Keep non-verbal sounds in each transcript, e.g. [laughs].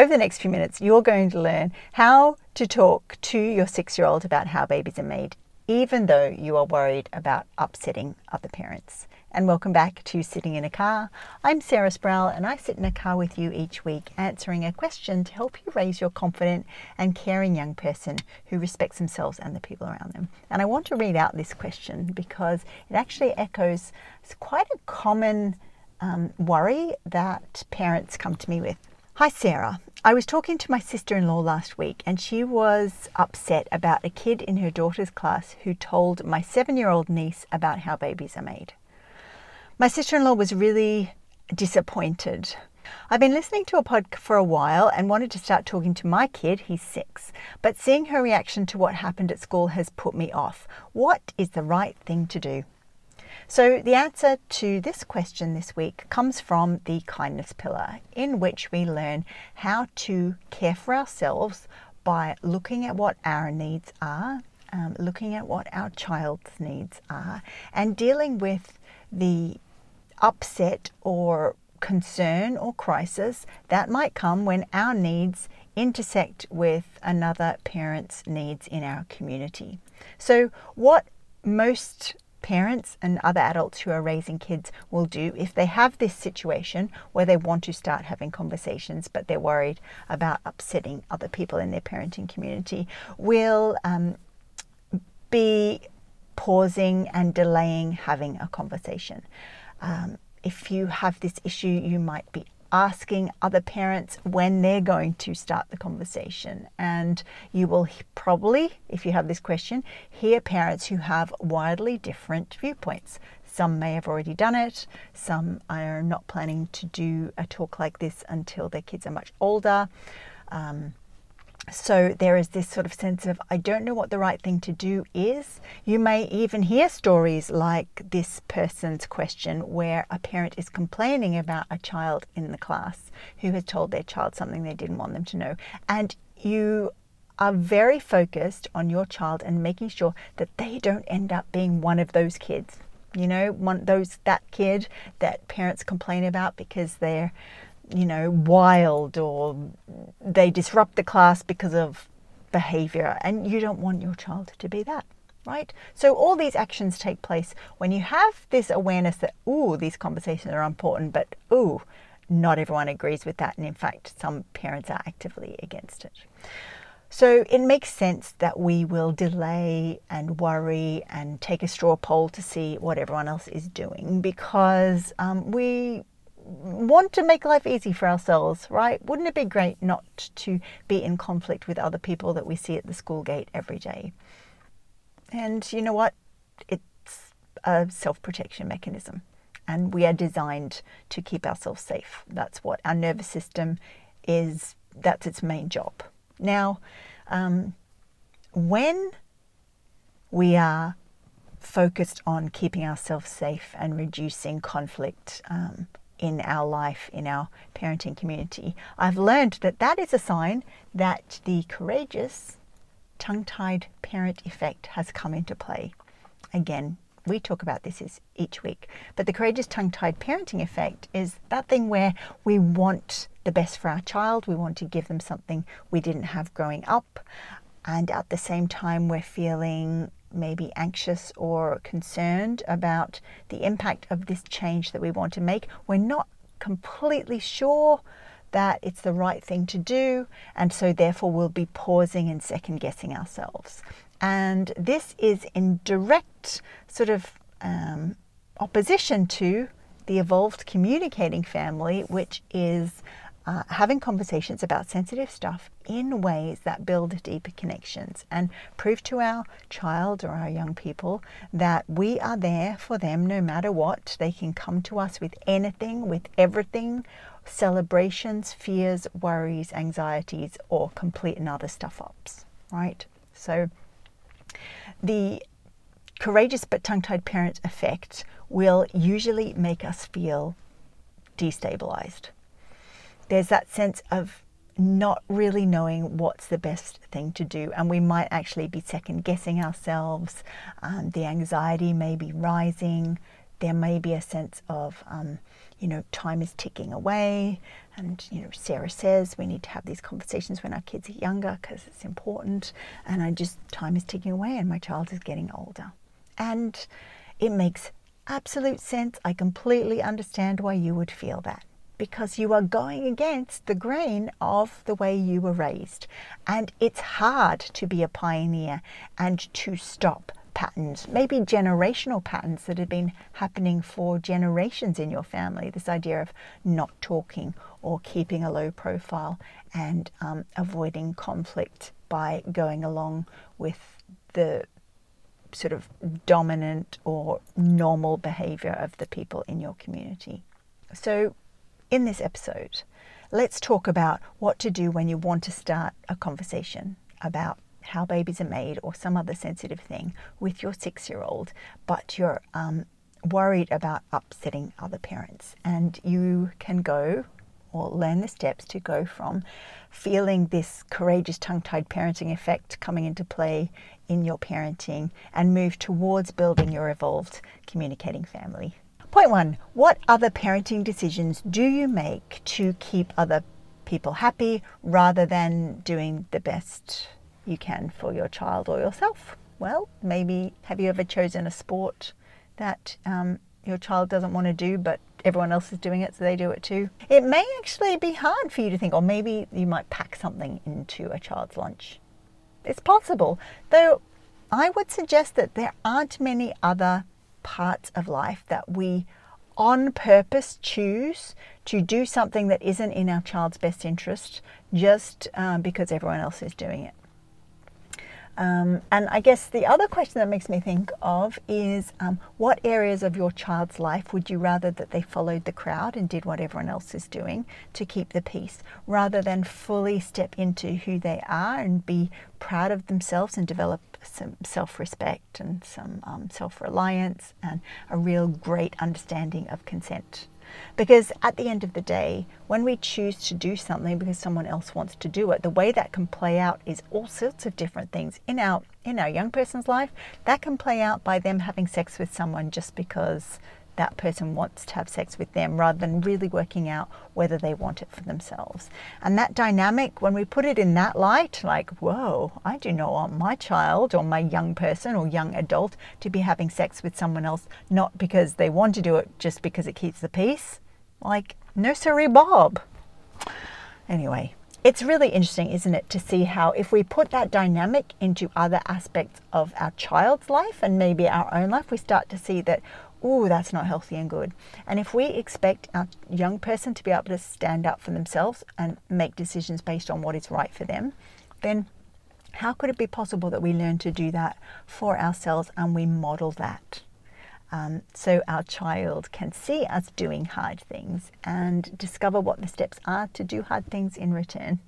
over the next few minutes, you're going to learn how to talk to your six year old about how babies are made, even though you are worried about upsetting other parents. And welcome back to Sitting in a Car. I'm Sarah Sproul, and I sit in a car with you each week answering a question to help you raise your confident and caring young person who respects themselves and the people around them. And I want to read out this question because it actually echoes quite a common um, worry that parents come to me with. Hi, Sarah. I was talking to my sister in law last week, and she was upset about a kid in her daughter's class who told my seven year old niece about how babies are made. My sister in law was really disappointed. I've been listening to a pod for a while and wanted to start talking to my kid, he's six, but seeing her reaction to what happened at school has put me off. What is the right thing to do? So, the answer to this question this week comes from the kindness pillar, in which we learn how to care for ourselves by looking at what our needs are, um, looking at what our child's needs are, and dealing with the upset or concern or crisis that might come when our needs intersect with another parent's needs in our community. So, what most parents and other adults who are raising kids will do if they have this situation where they want to start having conversations but they're worried about upsetting other people in their parenting community will um, be pausing and delaying having a conversation. Um, if you have this issue, you might be asking other parents when they're going to start the conversation. And you will probably, if you have this question, hear parents who have widely different viewpoints. Some may have already done it, some are not planning to do a talk like this until their kids are much older. Um, so there is this sort of sense of, I don't know what the right thing to do is. You may even hear stories like this person's question, where a parent is complaining about a child in the class who has told their child something they didn't want them to know. And you are very focused on your child and making sure that they don't end up being one of those kids. You know, one those that kid that parents complain about because they're you know, wild or they disrupt the class because of behavior. And you don't want your child to be that, right? So all these actions take place when you have this awareness that, ooh, these conversations are important, but ooh, not everyone agrees with that. And in fact, some parents are actively against it. So it makes sense that we will delay and worry and take a straw poll to see what everyone else is doing because um, we want to make life easy for ourselves, right? Wouldn't it be great not to be in conflict with other people that we see at the school gate every day? And you know what? It's a self protection mechanism, and we are designed to keep ourselves safe. That's what our nervous system is, that's its main job. Now, um, when we are focused on keeping ourselves safe and reducing conflict, um, in our life, in our parenting community, I've learned that that is a sign that the courageous tongue tied parent effect has come into play. Again, we talk about this is each week, but the courageous tongue tied parenting effect is that thing where we want the best for our child, we want to give them something we didn't have growing up, and at the same time, we're feeling maybe anxious or concerned about the impact of this change that we want to make. We're not completely sure that it's the right thing to do, and so therefore we'll be pausing and second guessing ourselves. And this is in direct sort of um, opposition to the evolved communicating family, which is uh, having conversations about sensitive stuff in ways that build deeper connections and prove to our child or our young people that we are there for them no matter what. They can come to us with anything, with everything celebrations, fears, worries, anxieties, or complete and other stuff ups, right? So the courageous but tongue tied parent effect will usually make us feel destabilized there's that sense of not really knowing what's the best thing to do, and we might actually be second guessing ourselves. Um, the anxiety may be rising. there may be a sense of, um, you know, time is ticking away. And, you know, Sarah says we need to have these conversations when our kids are younger because it's important. And I just, time is ticking away and my child is getting older. And it makes absolute sense. I completely understand why you would feel that because you are going against the grain of the way you were raised. And it's hard to be a pioneer and to stop patterns, maybe generational patterns that have been happening for generations in your family. This idea of not talking or keeping a low profile and um, avoiding conflict by going along with the sort of dominant or normal behavior of the people in your community. So, in this episode, let's talk about what to do when you want to start a conversation about how babies are made or some other sensitive thing with your six year old, but you're um, worried about upsetting other parents. And you can go or learn the steps to go from feeling this courageous tongue tied parenting effect coming into play in your parenting and move towards building your evolved communicating family. Point one What other parenting decisions do you make to keep other people happy rather than doing the best you can for your child or yourself? Well, maybe have you ever chosen a sport that um, your child doesn't want to do, but everyone else is doing it, so they do it too? It may actually be hard for you to think, or maybe you might pack something into a child's lunch. It's possible, though I would suggest that there aren't many other parts of life that we on purpose choose to do something that isn't in our child's best interest just um, because everyone else is doing it. Um, and I guess the other question that makes me think of is um, what areas of your child's life would you rather that they followed the crowd and did what everyone else is doing to keep the peace, rather than fully step into who they are and be proud of themselves and develop some self respect and some um, self reliance and a real great understanding of consent? Because at the end of the day, when we choose to do something because someone else wants to do it, the way that can play out is all sorts of different things. In our in our young person's life, that can play out by them having sex with someone just because that person wants to have sex with them rather than really working out whether they want it for themselves. And that dynamic, when we put it in that light, like, whoa, I do not want my child or my young person or young adult to be having sex with someone else, not because they want to do it, just because it keeps the peace. Like, nursery Bob. Anyway, it's really interesting, isn't it, to see how if we put that dynamic into other aspects of our child's life and maybe our own life, we start to see that oh, that's not healthy and good. And if we expect our young person to be able to stand up for themselves and make decisions based on what is right for them, then how could it be possible that we learn to do that for ourselves and we model that? Um, so our child can see us doing hard things and discover what the steps are to do hard things in return.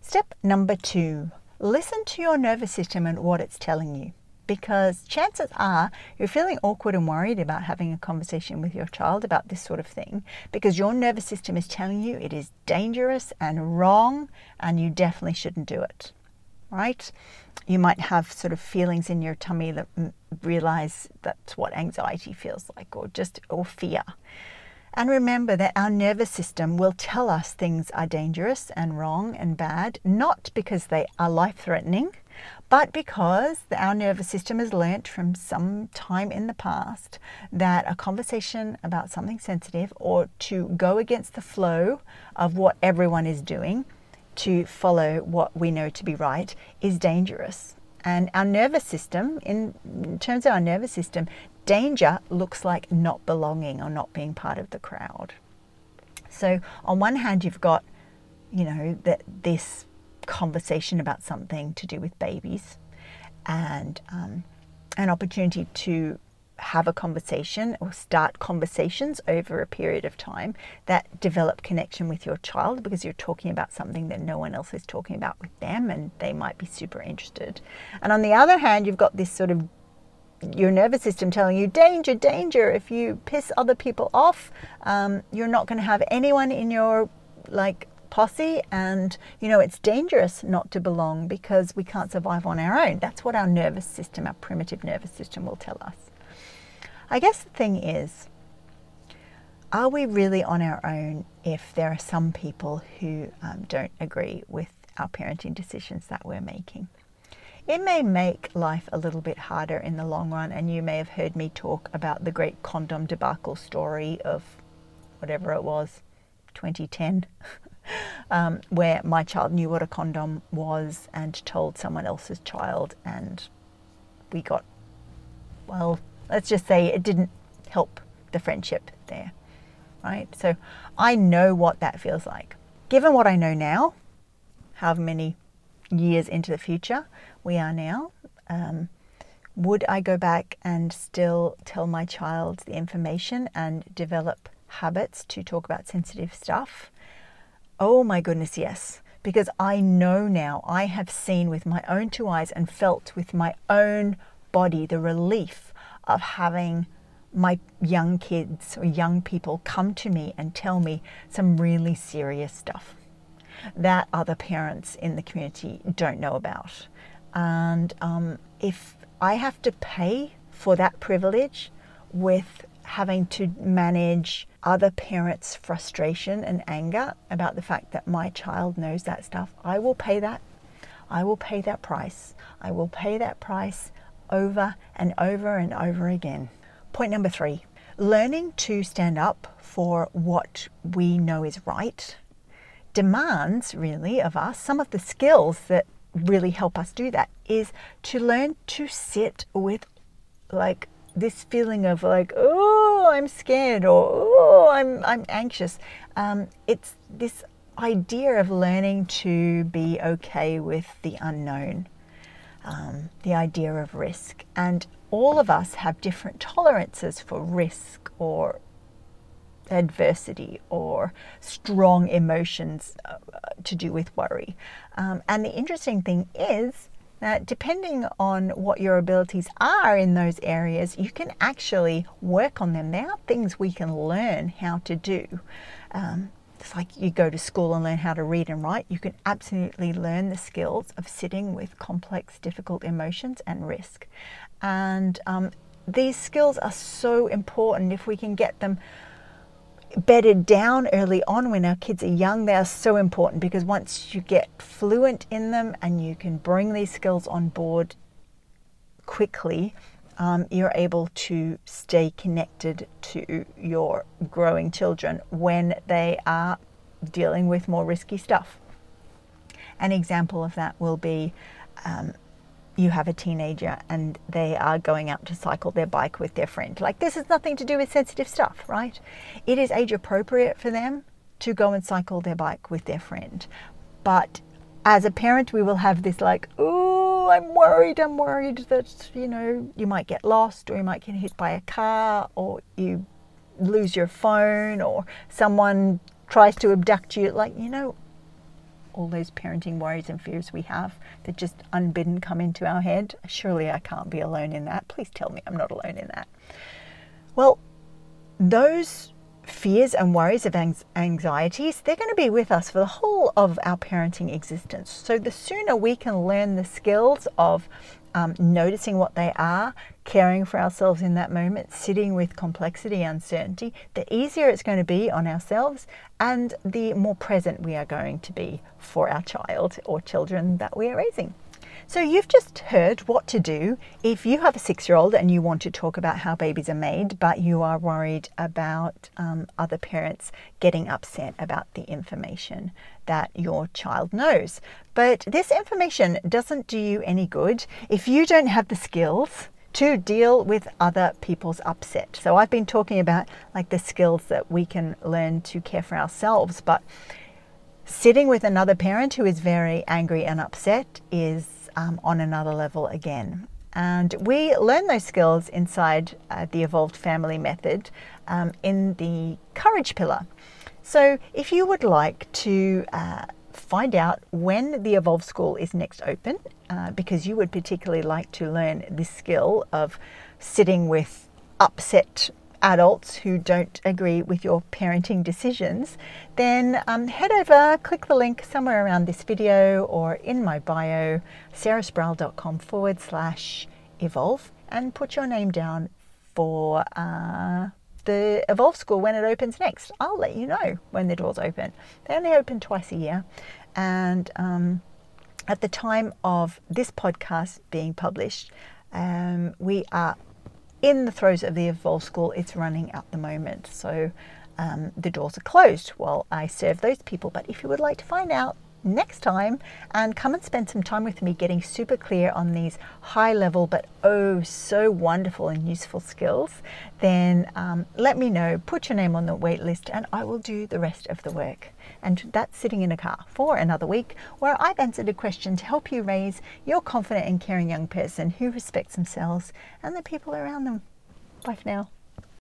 Step number two listen to your nervous system and what it's telling you because chances are you're feeling awkward and worried about having a conversation with your child about this sort of thing because your nervous system is telling you it is dangerous and wrong and you definitely shouldn't do it. Right? You might have sort of feelings in your tummy that realize that's what anxiety feels like or just or fear. And remember that our nervous system will tell us things are dangerous and wrong and bad, not because they are life threatening, but because our nervous system has learnt from some time in the past that a conversation about something sensitive or to go against the flow of what everyone is doing to follow what we know to be right is dangerous. And our nervous system, in terms of our nervous system, danger looks like not belonging or not being part of the crowd. So, on one hand, you've got, you know, that this conversation about something to do with babies and um, an opportunity to have a conversation or start conversations over a period of time that develop connection with your child because you're talking about something that no one else is talking about with them and they might be super interested. And on the other hand, you've got this sort of your nervous system telling you danger, danger. If you piss other people off, um, you're not going to have anyone in your like posse and you know it's dangerous not to belong because we can't survive on our own. That's what our nervous system our primitive nervous system will tell us. I guess the thing is are we really on our own if there are some people who um, don't agree with our parenting decisions that we're making? It may make life a little bit harder in the long run, and you may have heard me talk about the great condom debacle story of whatever it was, 2010, [laughs] um, where my child knew what a condom was and told someone else's child, and we got, well, let's just say it didn't help the friendship there, right? So I know what that feels like. Given what I know now, however many years into the future we are now, um, would I go back and still tell my child the information and develop habits to talk about sensitive stuff? Oh my goodness, yes. Because I know now, I have seen with my own two eyes and felt with my own body the relief of having my young kids or young people come to me and tell me some really serious stuff that other parents in the community don't know about. And um, if I have to pay for that privilege with having to manage other parents' frustration and anger about the fact that my child knows that stuff, I will pay that. I will pay that price. I will pay that price over and over and over again. Point number three learning to stand up for what we know is right demands really of us some of the skills that really help us do that is to learn to sit with like this feeling of like oh i'm scared or oh i'm i'm anxious um, it's this idea of learning to be okay with the unknown um, the idea of risk and all of us have different tolerances for risk or adversity or strong emotions uh, to do with worry. Um, and the interesting thing is that depending on what your abilities are in those areas, you can actually work on them. There are things we can learn how to do. Um, it's like you go to school and learn how to read and write. You can absolutely learn the skills of sitting with complex, difficult emotions and risk. And um, these skills are so important if we can get them bedded down early on when our kids are young. They are so important because once you get fluent in them and you can bring these skills on board quickly, um, you're able to stay connected to your growing children when they are dealing with more risky stuff. An example of that will be um, you have a teenager and they are going out to cycle their bike with their friend. Like, this has nothing to do with sensitive stuff, right? It is age appropriate for them to go and cycle their bike with their friend. But as a parent, we will have this, like, oh, I'm worried, I'm worried that, you know, you might get lost or you might get hit by a car or you lose your phone or someone tries to abduct you. Like, you know, all those parenting worries and fears we have that just unbidden come into our head. Surely I can't be alone in that. Please tell me I'm not alone in that. Well, those fears and worries of anxieties, they're going to be with us for the whole of our parenting existence. So the sooner we can learn the skills of um, noticing what they are, caring for ourselves in that moment, sitting with complexity, uncertainty, the easier it's going to be on ourselves and the more present we are going to be for our child or children that we are raising. So, you've just heard what to do if you have a six year old and you want to talk about how babies are made, but you are worried about um, other parents getting upset about the information that your child knows. But this information doesn't do you any good if you don't have the skills to deal with other people's upset. So I've been talking about like the skills that we can learn to care for ourselves, but sitting with another parent who is very angry and upset is um, on another level again. And we learn those skills inside uh, the Evolved Family Method um, in the Courage Pillar. So, if you would like to uh, find out when the Evolve School is next open, uh, because you would particularly like to learn this skill of sitting with upset adults who don't agree with your parenting decisions, then um, head over, click the link somewhere around this video or in my bio, sarahsproul.com forward slash evolve, and put your name down for uh, the Evolve School when it opens next. I'll let you know when the doors open. They only open twice a year, and um, at the time of this podcast being published, um, we are in the throes of the Evolve School. It's running at the moment, so um, the doors are closed while I serve those people. But if you would like to find out next time and come and spend some time with me getting super clear on these high level but oh so wonderful and useful skills, then um, let me know, put your name on the wait list, and I will do the rest of the work. And that's sitting in a car for another week where I've answered a question to help you raise your confident and caring young person who respects themselves and the people around them. Bye for now.